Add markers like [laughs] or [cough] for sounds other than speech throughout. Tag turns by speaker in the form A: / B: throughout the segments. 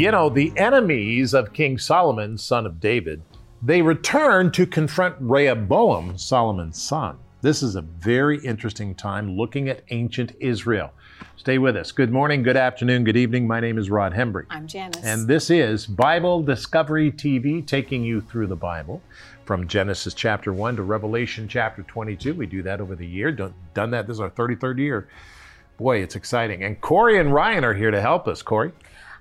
A: You know, the enemies of King Solomon, son of David, they return to confront Rehoboam, Solomon's son. This is a very interesting time looking at ancient Israel. Stay with us. Good morning, good afternoon, good evening. My name is Rod Hembree.
B: I'm Janice.
A: And this is Bible Discovery TV, taking you through the Bible from Genesis chapter 1 to Revelation chapter 22. We do that over the year. Done, done that. This is our 33rd year. Boy, it's exciting. And Corey and Ryan are here to help us. Corey?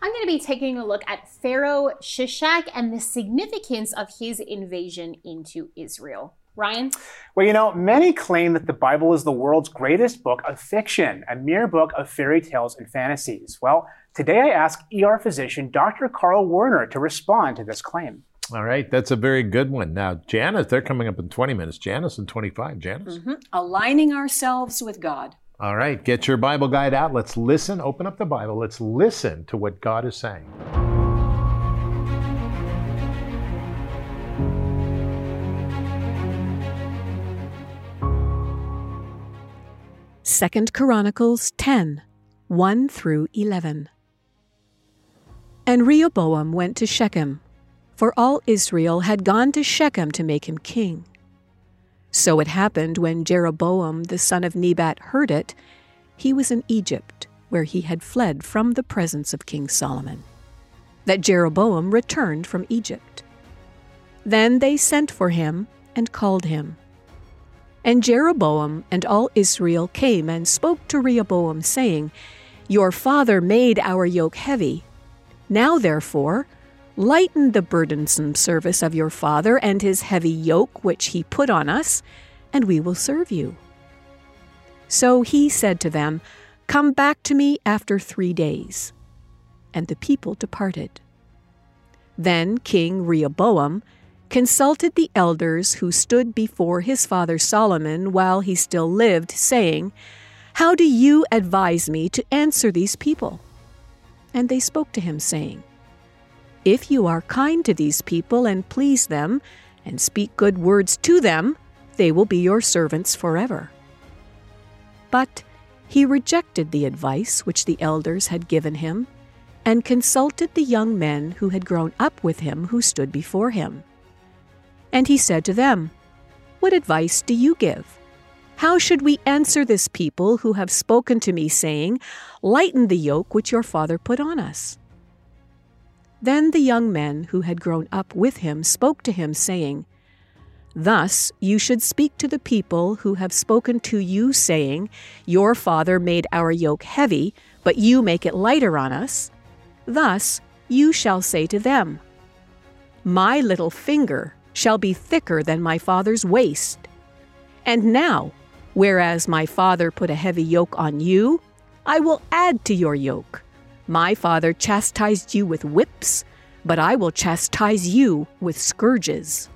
B: I'm going to be taking a look at Pharaoh Shishak and the significance of his invasion into Israel. Ryan?
C: Well, you know, many claim that the Bible is the world's greatest book of fiction, a mere book of fairy tales and fantasies. Well, today I ask ER physician Dr. Carl Werner to respond to this claim.
A: All right, that's a very good one. Now, Janice, they're coming up in 20 minutes. Janice in 25. Janice?
D: Mm-hmm. Aligning ourselves with God.
A: All right, get your Bible guide out. Let's listen. Open up the Bible. Let's listen to what God is saying.
E: Second Chronicles 10 1 through 11. And Rehoboam went to Shechem, for all Israel had gone to Shechem to make him king. So it happened when Jeroboam the son of Nebat heard it, he was in Egypt, where he had fled from the presence of King Solomon, that Jeroboam returned from Egypt. Then they sent for him and called him. And Jeroboam and all Israel came and spoke to Rehoboam, saying, Your father made our yoke heavy. Now, therefore, Lighten the burdensome service of your father and his heavy yoke which he put on us, and we will serve you. So he said to them, Come back to me after three days. And the people departed. Then King Rehoboam consulted the elders who stood before his father Solomon while he still lived, saying, How do you advise me to answer these people? And they spoke to him, saying, if you are kind to these people and please them, and speak good words to them, they will be your servants forever. But he rejected the advice which the elders had given him, and consulted the young men who had grown up with him who stood before him. And he said to them, What advice do you give? How should we answer this people who have spoken to me, saying, Lighten the yoke which your father put on us? Then the young men who had grown up with him spoke to him, saying, Thus you should speak to the people who have spoken to you, saying, Your father made our yoke heavy, but you make it lighter on us. Thus you shall say to them, My little finger shall be thicker than my father's waist. And now, whereas my father put a heavy yoke on you, I will add to your yoke. My father chastised you with whips, but I will chastise you with scourges.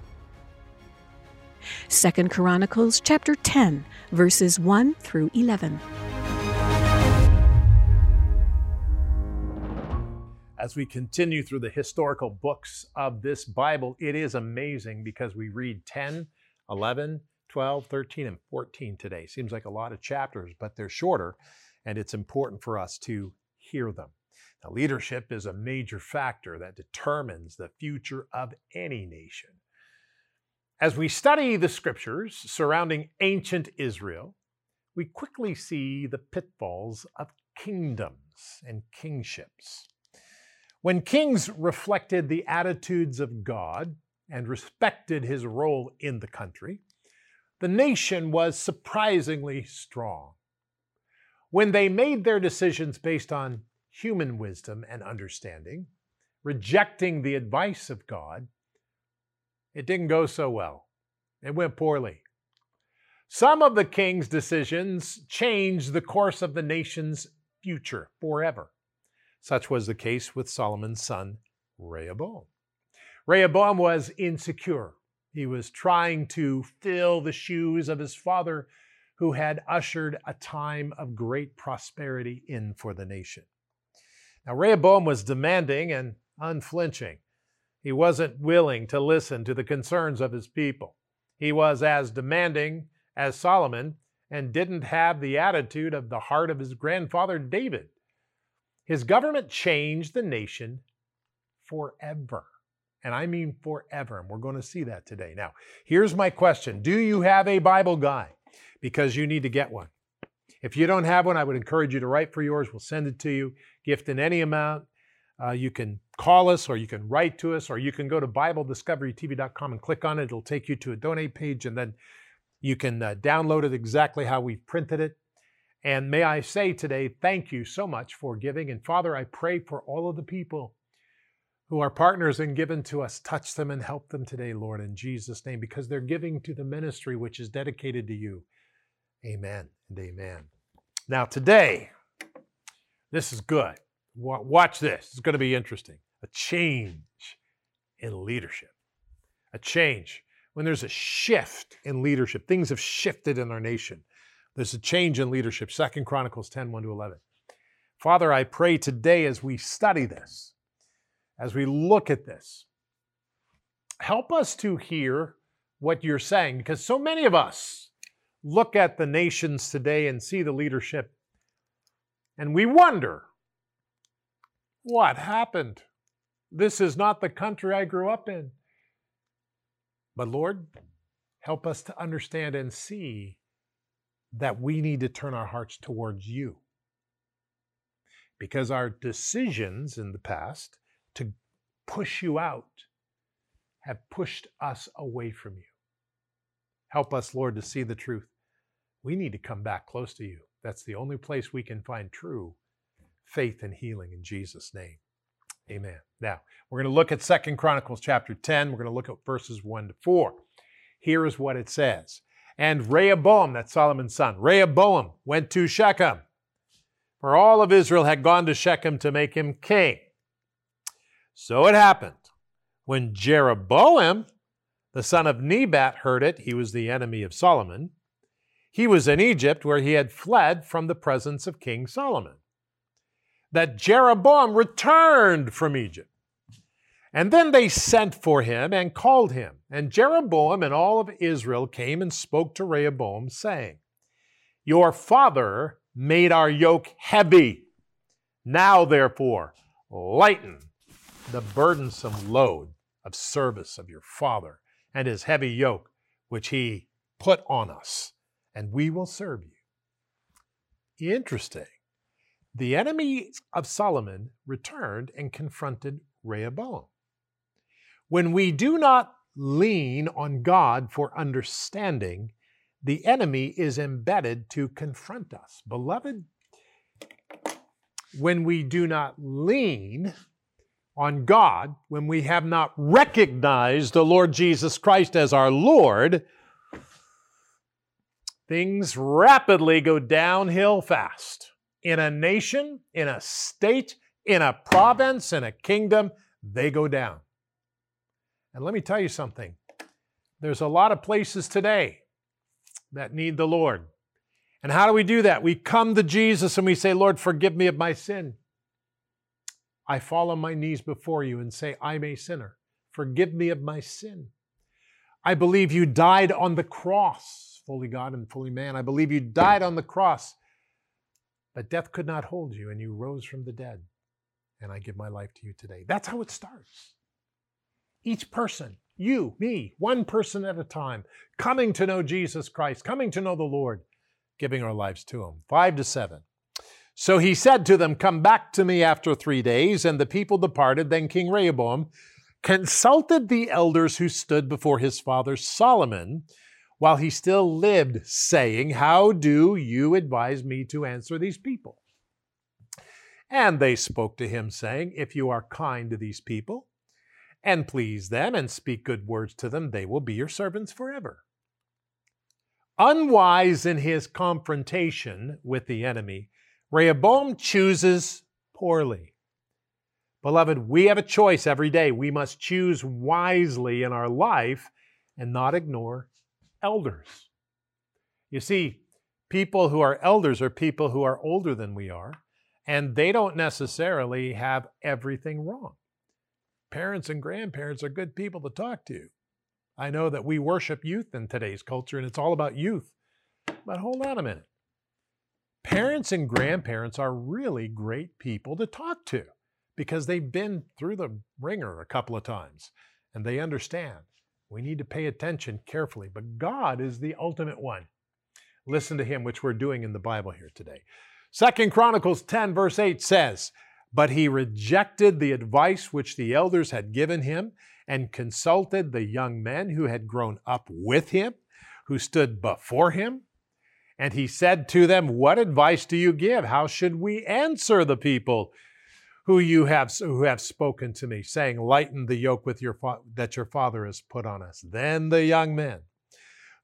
E: 2 Chronicles chapter 10 verses 1 through 11.
A: As we continue through the historical books of this Bible, it is amazing because we read 10, 11, 12, 13, and 14 today. Seems like a lot of chapters, but they're shorter, and it's important for us to hear them. Now, leadership is a major factor that determines the future of any nation. As we study the scriptures surrounding ancient Israel, we quickly see the pitfalls of kingdoms and kingships. When kings reflected the attitudes of God and respected his role in the country, the nation was surprisingly strong. When they made their decisions based on human wisdom and understanding, rejecting the advice of God, it didn't go so well. It went poorly. Some of the king's decisions changed the course of the nation's future forever. Such was the case with Solomon's son, Rehoboam. Rehoboam was insecure. He was trying to fill the shoes of his father, who had ushered a time of great prosperity in for the nation. Now, Rehoboam was demanding and unflinching. He wasn't willing to listen to the concerns of his people. He was as demanding as Solomon and didn't have the attitude of the heart of his grandfather David. His government changed the nation forever. And I mean forever. And we're going to see that today. Now, here's my question Do you have a Bible guide? Because you need to get one. If you don't have one, I would encourage you to write for yours. We'll send it to you, gift in any amount. Uh, you can call us or you can write to us or you can go to BibleDiscoveryTV.com and click on it. It'll take you to a donate page and then you can uh, download it exactly how we've printed it. And may I say today, thank you so much for giving. And Father, I pray for all of the people who are partners and given to us. Touch them and help them today, Lord, in Jesus' name, because they're giving to the ministry which is dedicated to you. Amen and amen. Now, today, this is good. Watch this. It's going to be interesting. A change in leadership. A change. When there's a shift in leadership, things have shifted in our nation. There's a change in leadership. Second Chronicles 10 1 to 11. Father, I pray today as we study this, as we look at this, help us to hear what you're saying because so many of us look at the nations today and see the leadership and we wonder what happened? This is not the country I grew up in. But Lord, help us to understand and see that we need to turn our hearts towards you. Because our decisions in the past to push you out have pushed us away from you. Help us, Lord, to see the truth. We need to come back close to you. That's the only place we can find true faith and healing in Jesus' name. Amen. Now, we're going to look at Second Chronicles chapter 10. We're going to look at verses 1 to 4. Here is what it says. And Rehoboam, that's Solomon's son, Rehoboam went to Shechem, for all of Israel had gone to Shechem to make him king. So it happened when Jeroboam, the son of Nebat, heard it, he was the enemy of Solomon. He was in Egypt where he had fled from the presence of King Solomon that Jeroboam returned from Egypt. And then they sent for him and called him. And Jeroboam and all of Israel came and spoke to Rehoboam, saying, Your father made our yoke heavy. Now, therefore, lighten the burdensome load of service of your father and his heavy yoke, which he put on us, and we will serve you. Interesting the enemies of Solomon returned and confronted Rehoboam. When we do not lean on God for understanding, the enemy is embedded to confront us. Beloved, when we do not lean on God, when we have not recognized the Lord Jesus Christ as our Lord, things rapidly go downhill fast in a nation, in a state, in a province, in a kingdom, they go down. And let me tell you something there's a lot of places today that need the Lord. And how do we do that? We come to Jesus and we say, Lord, forgive me of my sin. I fall on my knees before you and say, I'm a sinner. Forgive me of my sin. I believe you died on the cross, fully God and fully man. I believe you died on the cross but death could not hold you, and you rose from the dead. And I give my life to you today. That's how it starts. Each person, you, me, one person at a time, coming to know Jesus Christ, coming to know the Lord, giving our lives to Him. Five to seven. So he said to them, Come back to me after three days. And the people departed. Then King Rehoboam consulted the elders who stood before his father Solomon while he still lived, saying, How do you advise me to answer these people? And they spoke to him, saying, If you are kind to these people, and please them, and speak good words to them, they will be your servants forever. Unwise in his confrontation with the enemy, Rehoboam chooses poorly. Beloved, we have a choice every day. We must choose wisely in our life and not ignore elders. You see, people who are elders are people who are older than we are, and they don't necessarily have everything wrong. Parents and grandparents are good people to talk to. I know that we worship youth in today's culture, and it's all about youth. But hold on a minute. Parents and grandparents are really great people to talk to because they've been through the ringer a couple of times and they understand. We need to pay attention carefully, but God is the ultimate one. Listen to him, which we're doing in the Bible here today. Second Chronicles 10, verse 8 says, But he rejected the advice which the elders had given him and consulted the young men who had grown up with him, who stood before him. And he said to them, What advice do you give? How should we answer the people who you have who have spoken to me, saying, Lighten the yoke with your fa- that your father has put on us? Then the young men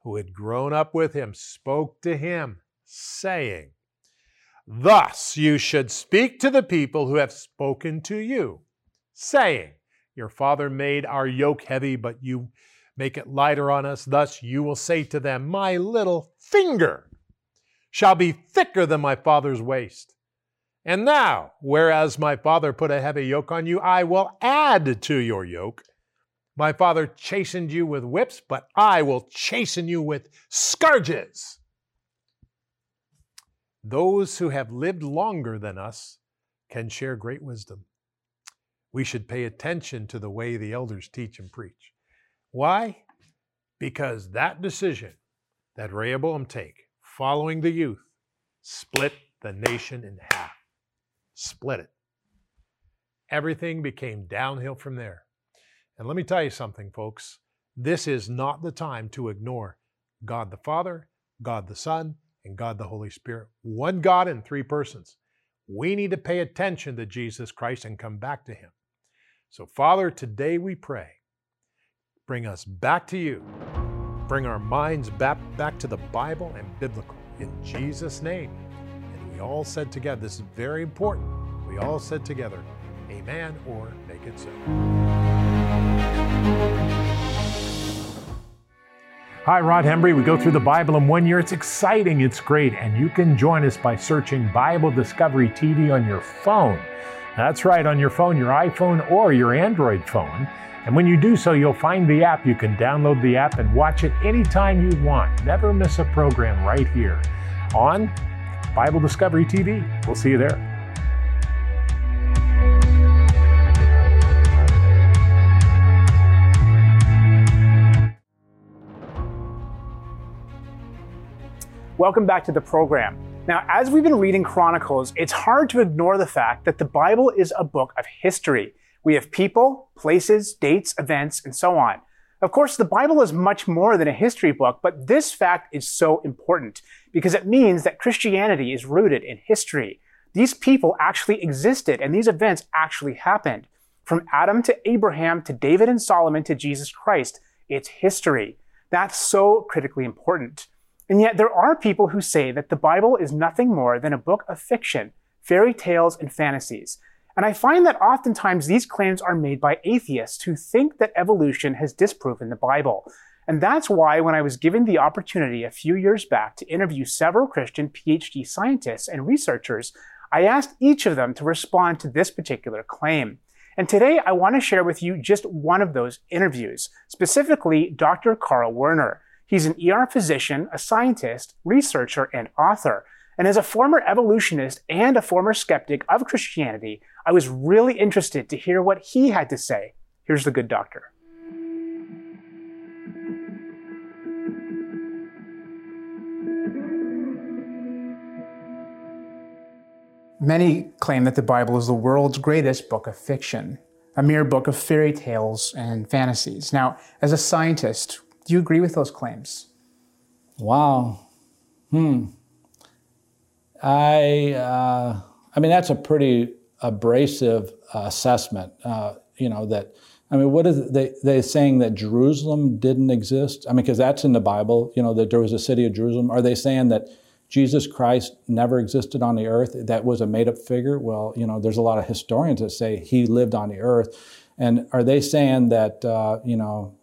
A: who had grown up with him spoke to him, saying, Thus you should speak to the people who have spoken to you, saying, Your father made our yoke heavy, but you make it lighter on us. Thus you will say to them, My little finger shall be thicker than my father's waist. And now, whereas my father put a heavy yoke on you, I will add to your yoke. My father chastened you with whips, but I will chasten you with scourges. Those who have lived longer than us can share great wisdom. We should pay attention to the way the elders teach and preach. Why? Because that decision that Rehoboam take, following the youth, split the nation in half. Split it. Everything became downhill from there. And let me tell you something, folks. This is not the time to ignore God the Father, God the Son, and God the Holy Spirit. One God in three persons. We need to pay attention to Jesus Christ and come back to Him. So, Father, today we pray, bring us back to you. Bring our minds back, back to the Bible and biblical. In Jesus' name. We all said together, this is very important. We all said together, Amen or make it so. Hi, Rod Hembree. We go through the Bible in one year. It's exciting, it's great, and you can join us by searching Bible Discovery TV on your phone. That's right, on your phone, your iPhone or your Android phone. And when you do so, you'll find the app. You can download the app and watch it anytime you want. Never miss a program right here on Bible Discovery TV. We'll see you there.
C: Welcome back to the program. Now, as we've been reading Chronicles, it's hard to ignore the fact that the Bible is a book of history. We have people, places, dates, events, and so on. Of course, the Bible is much more than a history book, but this fact is so important because it means that Christianity is rooted in history. These people actually existed and these events actually happened. From Adam to Abraham to David and Solomon to Jesus Christ, it's history. That's so critically important. And yet there are people who say that the Bible is nothing more than a book of fiction, fairy tales, and fantasies. And I find that oftentimes these claims are made by atheists who think that evolution has disproven the Bible. And that's why, when I was given the opportunity a few years back to interview several Christian PhD scientists and researchers, I asked each of them to respond to this particular claim. And today I want to share with you just one of those interviews, specifically Dr. Carl Werner. He's an ER physician, a scientist, researcher, and author. And as a former evolutionist and a former skeptic of Christianity, I was really interested to hear what he had to say. Here's the good doctor. Many claim that the Bible is the world's greatest book of fiction, a mere book of fairy tales and fantasies. Now, as a scientist, do you agree with those claims?
F: Wow. Hmm. I, uh, I mean, that's a pretty abrasive assessment. Uh, you know that. I mean, what is they they saying that Jerusalem didn't exist? I mean, because that's in the Bible. You know that there was a city of Jerusalem. Are they saying that Jesus Christ never existed on the earth? That was a made up figure? Well, you know, there's a lot of historians that say he lived on the earth. And are they saying that uh, you know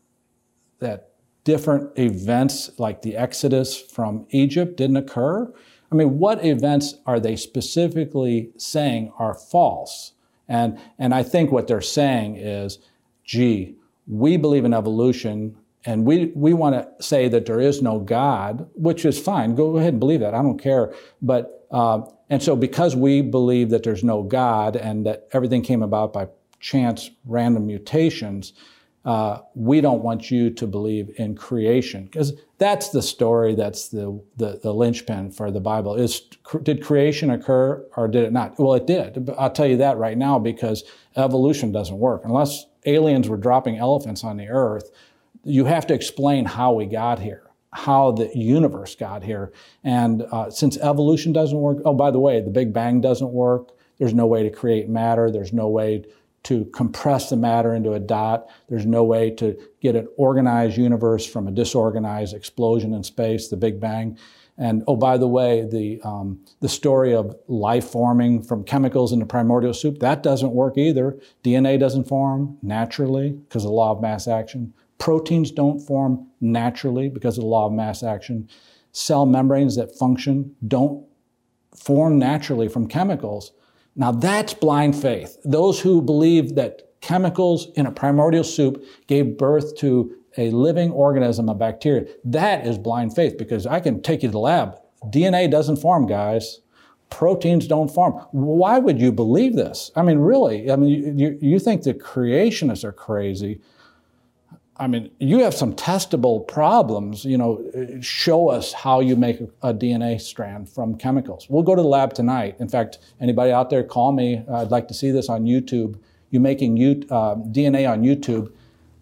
F: that different events like the Exodus from Egypt didn't occur? I mean, what events are they specifically saying are false? And, and I think what they're saying is, gee, we believe in evolution and we, we want to say that there is no God, which is fine. Go ahead and believe that. I don't care. But uh, and so, because we believe that there's no God and that everything came about by chance, random mutations, uh, we don't want you to believe in creation because that's the story that's the, the, the linchpin for the bible. Is did creation occur or did it not? Well it did i'll tell you that right now because evolution doesn't work. Unless aliens were dropping elephants on the earth you have to explain how we got here how the universe got here. And uh, since evolution doesn't work oh by the way the big bang doesn't work. There's no way to create matter. There's no way to compress the matter into a dot. There's no way to get an organized universe from a disorganized explosion in space, the Big Bang. And oh, by the way, the, um, the story of life forming from chemicals in the primordial soup, that doesn't work either. DNA doesn't form naturally because of the law of mass action. Proteins don't form naturally because of the law of mass action. Cell membranes that function don't form naturally from chemicals. Now that's blind faith. Those who believe that chemicals in a primordial soup gave birth to a living organism, a bacteria, that is blind faith because I can take you to the lab. DNA doesn't form, guys. Proteins don't form. Why would you believe this? I mean, really? I mean, you, you think the creationists are crazy. I mean, you have some testable problems. You know, show us how you make a DNA strand from chemicals. We'll go to the lab tonight. In fact, anybody out there, call me. I'd like to see this on YouTube. You making uh, DNA on YouTube.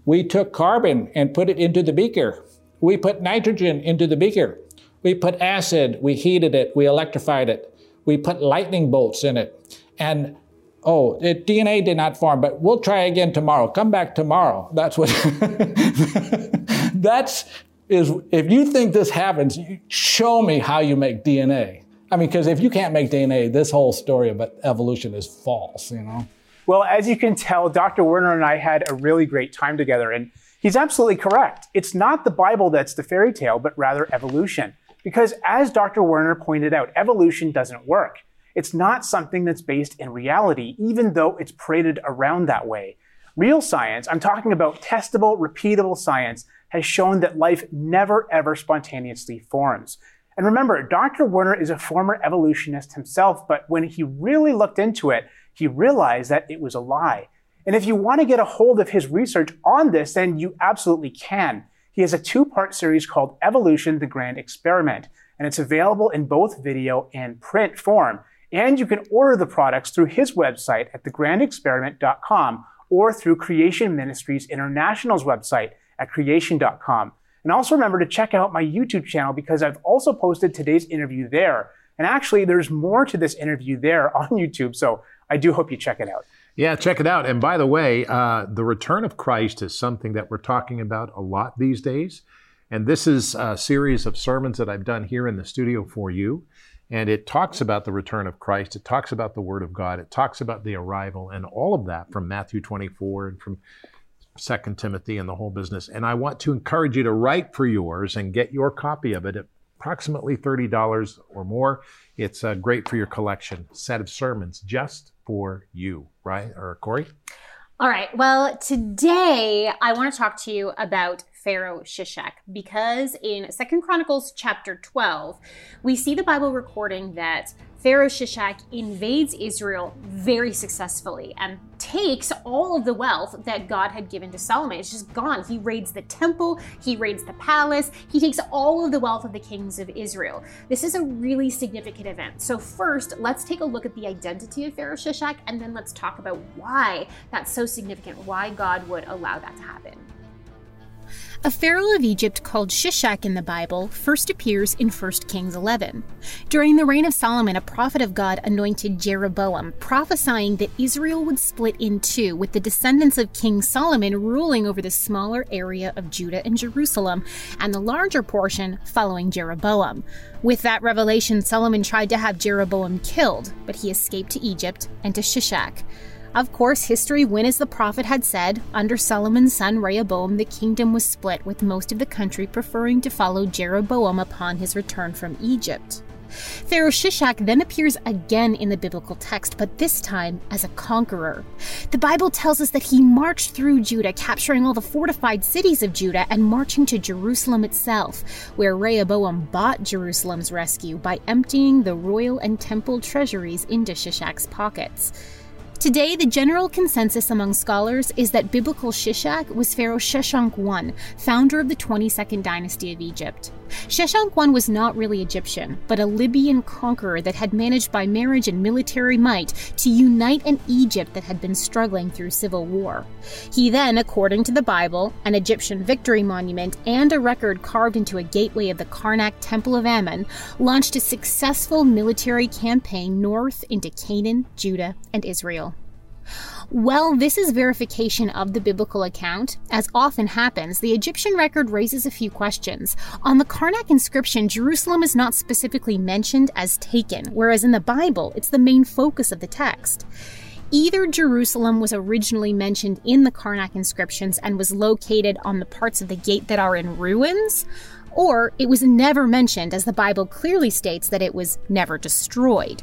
F: We took carbon and put it into the beaker. We put nitrogen into the beaker. We put acid. We heated it. We electrified it. We put lightning bolts in it. And oh, it, DNA did not form, but we'll try again tomorrow. Come back tomorrow. That's what, [laughs] that's, is, if you think this happens, show me how you make DNA. I mean, because if you can't make DNA, this whole story about evolution is false, you know?
C: Well, as you can tell, Dr. Werner and I had a really great time together, and he's absolutely correct. It's not the Bible that's the fairy tale, but rather evolution. Because as Dr. Werner pointed out, evolution doesn't work. It's not something that's based in reality, even though it's paraded around that way. Real science, I'm talking about testable, repeatable science, has shown that life never ever spontaneously forms. And remember, Dr. Werner is a former evolutionist himself, but when he really looked into it, he realized that it was a lie. And if you want to get a hold of his research on this, then you absolutely can. He has a two part series called Evolution the Grand Experiment, and it's available in both video and print form. And you can order the products through his website at thegrandexperiment.com or through Creation Ministries International's website at creation.com. And also remember to check out my YouTube channel because I've also posted today's interview there. And actually, there's more to this interview there [laughs] on YouTube, so I do hope you check it out.
A: Yeah, check it out. And by the way, uh, the return of Christ is something that we're talking about a lot these days. And this is a series of sermons that I've done here in the studio for you. And it talks about the return of Christ. It talks about the Word of God. It talks about the arrival and all of that from Matthew 24 and from Second Timothy and the whole business. And I want to encourage you to write for yours and get your copy of it at approximately $30 or more. It's uh, great for your collection. Set of sermons just for you, right? Or Corey?
B: All right. Well, today I want to talk to you about Pharaoh Shishak because in Second Chronicles chapter 12, we see the Bible recording that Pharaoh Shishak invades Israel very successfully and takes all of the wealth that God had given to Solomon. It's just gone. He raids the temple, he raids the palace, he takes all of the wealth of the kings of Israel. This is a really significant event. So, first, let's take a look at the identity of Pharaoh Shishak and then let's talk about why that's so significant, why God would allow that to happen. A pharaoh of Egypt called Shishak in the Bible first appears in 1 Kings 11. During the reign of Solomon, a prophet of God anointed Jeroboam, prophesying that Israel would split in two, with the descendants of King Solomon ruling over the smaller area of Judah and Jerusalem, and the larger portion following Jeroboam. With that revelation, Solomon tried to have Jeroboam killed, but he escaped to Egypt and to Shishak. Of course, history went as the prophet had said. Under Solomon's son Rehoboam, the kingdom was split, with most of the country preferring to follow Jeroboam upon his return from Egypt. Pharaoh Shishak then appears again in the biblical text, but this time as a conqueror. The Bible tells us that he marched through Judah, capturing all the fortified cities of Judah and marching to Jerusalem itself, where Rehoboam bought Jerusalem's rescue by emptying the royal and temple treasuries into Shishak's pockets. Today, the general consensus among scholars is that biblical Shishak was Pharaoh Sheshank I, founder of the 22nd dynasty of Egypt. Sheshank I was not really Egyptian, but a Libyan conqueror that had managed by marriage and military might to unite an Egypt that had been struggling through civil war. He then, according to the Bible, an Egyptian victory monument, and a record carved into a gateway of the Karnak Temple of Ammon, launched a successful military campaign north into Canaan, Judah, and Israel. Well, this is verification of the biblical account. As often happens, the Egyptian record raises a few questions. On the Karnak inscription, Jerusalem is not specifically mentioned as taken, whereas in the Bible, it's the main focus of the text. Either Jerusalem was originally mentioned in the Karnak inscriptions and was located on the parts of the gate that are in ruins, or it was never mentioned, as the Bible clearly states that it was never destroyed.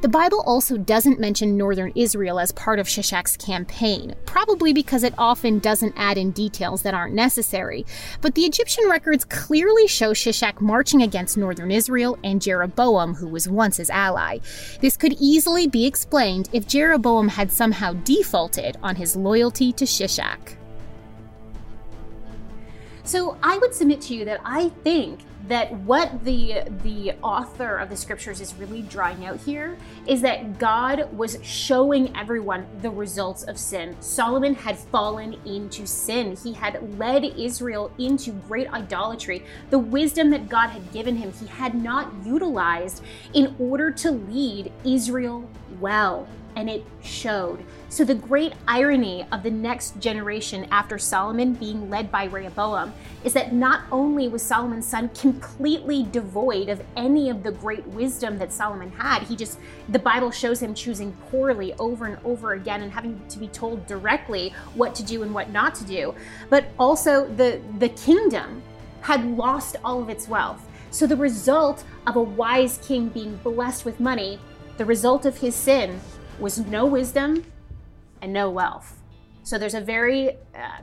B: The Bible also doesn't mention northern Israel as part of Shishak's campaign, probably because it often doesn't add in details that aren't necessary. But the Egyptian records clearly show Shishak marching against northern Israel and Jeroboam, who was once his ally. This could easily be explained if Jeroboam had somehow defaulted on his loyalty to Shishak. So I would submit to you that I think that what the the author of the scriptures is really drawing out here is that God was showing everyone the results of sin. Solomon had fallen into sin. He had led Israel into great idolatry. The wisdom that God had given him, he had not utilized in order to lead Israel well and it showed. So, the great irony of the next generation after Solomon being led by Rehoboam is that not only was Solomon's son completely devoid of any of the great wisdom that Solomon had, he just, the Bible shows him choosing poorly over and over again and having to be told directly what to do and what not to do, but also the, the kingdom had lost all of its wealth. So, the result of a wise king being blessed with money, the result of his sin was no wisdom and no wealth. So there's a very uh,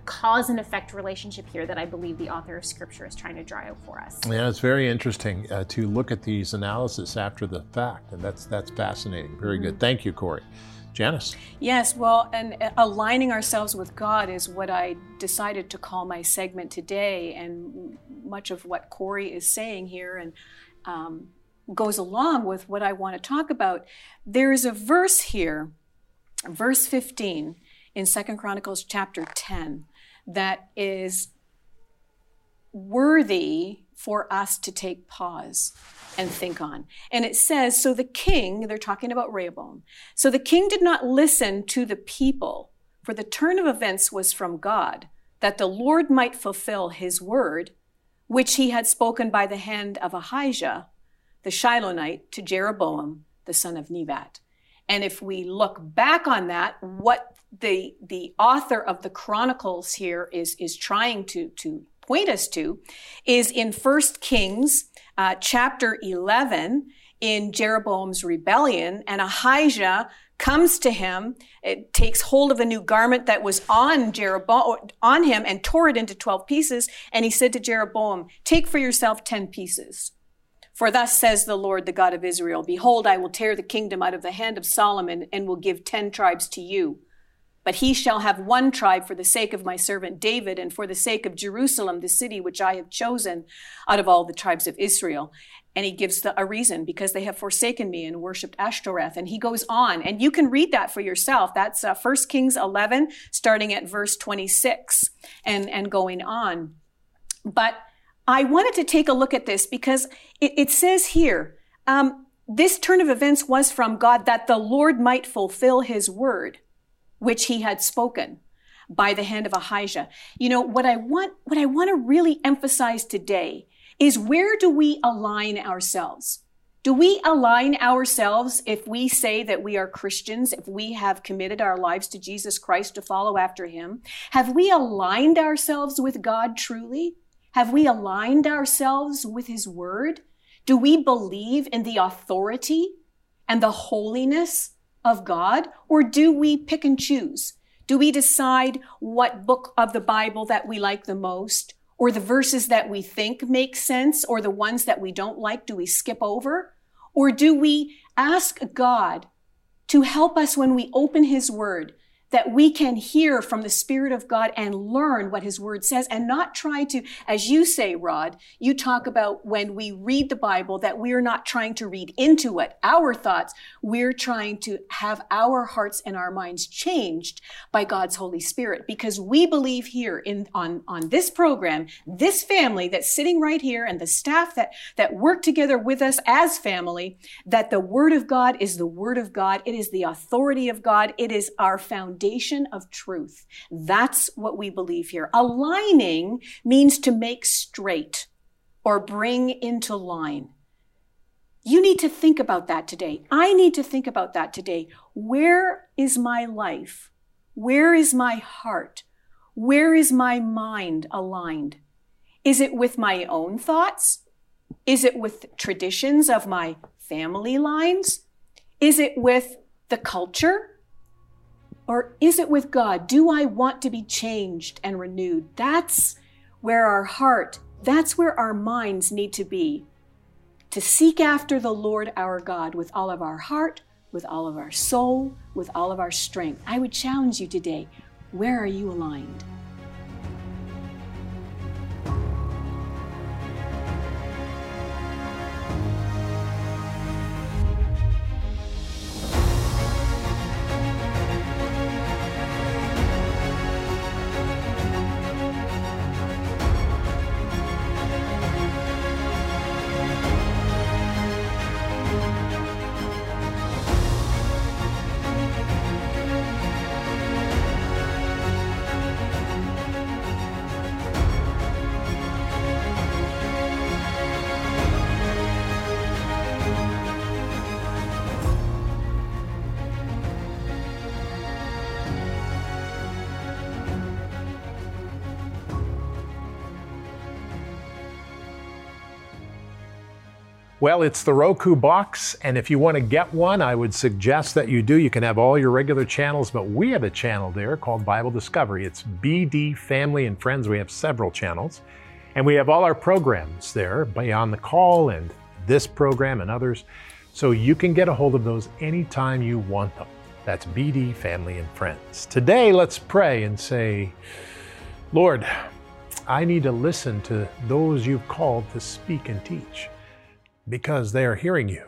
B: cause and effect relationship here that I believe the author of Scripture is trying to draw out for us.
A: Yeah, it's very interesting uh, to look at these analysis after the fact, and that's that's fascinating. Very good. Thank you, Corey. Janice.
E: Yes, well, and uh, aligning ourselves with God is what I decided to call my segment today, and much of what Corey is saying here, and um, goes along with what I want to talk about. There is a verse here, verse 15 in Second Chronicles chapter 10, that is worthy for us to take pause and think on. And it says, So the king, they're talking about Rehoboam, so the king did not listen to the people, for the turn of events was from God, that the Lord might fulfill his word, which he had spoken by the hand of Ahijah the Shilonite to Jeroboam, the son of Nebat. And if we look back on that, what the, the author of the Chronicles here is, is trying to, to point us to is in 1 Kings uh, chapter 11, in Jeroboam's rebellion, and Ahijah comes to him, it takes hold of a new garment that was on Jeroboam, on him and tore it into 12 pieces. And he said to Jeroboam, take for yourself 10 pieces. For thus says the Lord, the God of Israel Behold, I will tear the kingdom out of the hand of Solomon and will give ten tribes to you. But he shall have one tribe for the sake of my servant David and for the sake of Jerusalem, the city which I have chosen out of all the tribes of Israel. And he gives the, a reason because they have forsaken me and worshiped Ashtoreth. And he goes on, and you can read that for yourself. That's uh, 1 Kings 11, starting at verse 26 and, and going on. But I wanted to take a look at this because it, it says here, um, this turn of events was from God that the Lord might fulfill his word, which he had spoken by the hand of Ahijah. You know, what I want, what I want to really emphasize today is where do we align ourselves? Do we align ourselves if we say that we are Christians, if we have committed our lives to Jesus Christ to follow after him? Have we aligned ourselves with God truly? Have we aligned ourselves with His Word? Do we believe in the authority and the holiness of God? Or do we pick and choose? Do we decide what book of the Bible that we like the most? Or the verses that we think make sense? Or the ones that we don't like, do we skip over? Or do we ask God to help us when we open His Word that we can hear from the Spirit of God and learn what His Word says and not try to, as you say, Rod, you talk about when we read the Bible that we are not trying to read into it, our thoughts. We're trying to have our hearts and our minds changed by God's Holy Spirit because we believe here in, on, on this program, this family that's sitting right here and the staff that, that work together with us as family, that the Word of God is the Word of God. It is the authority of God. It is our foundation foundation of truth. That's what we believe here. Aligning means to make straight or bring into line. You need to think about that today. I need to think about that today. Where is my life? Where is my heart? Where is my mind aligned? Is it with my own thoughts? Is it with traditions of my family lines? Is it with the culture? Or is it with God? Do I want to be changed and renewed? That's where our heart, that's where our minds need to be. To seek after the Lord our God with all of our heart, with all of our soul, with all of our strength. I would challenge you today where are you aligned?
A: Well, it's the Roku box, and if you want to get one, I would suggest that you do. You can have all your regular channels, but we have a channel there called Bible Discovery. It's BD Family and Friends. We have several channels, and we have all our programs there, Beyond the Call and this program and others. So you can get a hold of those anytime you want them. That's BD Family and Friends. Today, let's pray and say, Lord, I need to listen to those you've called to speak and teach because they are hearing you.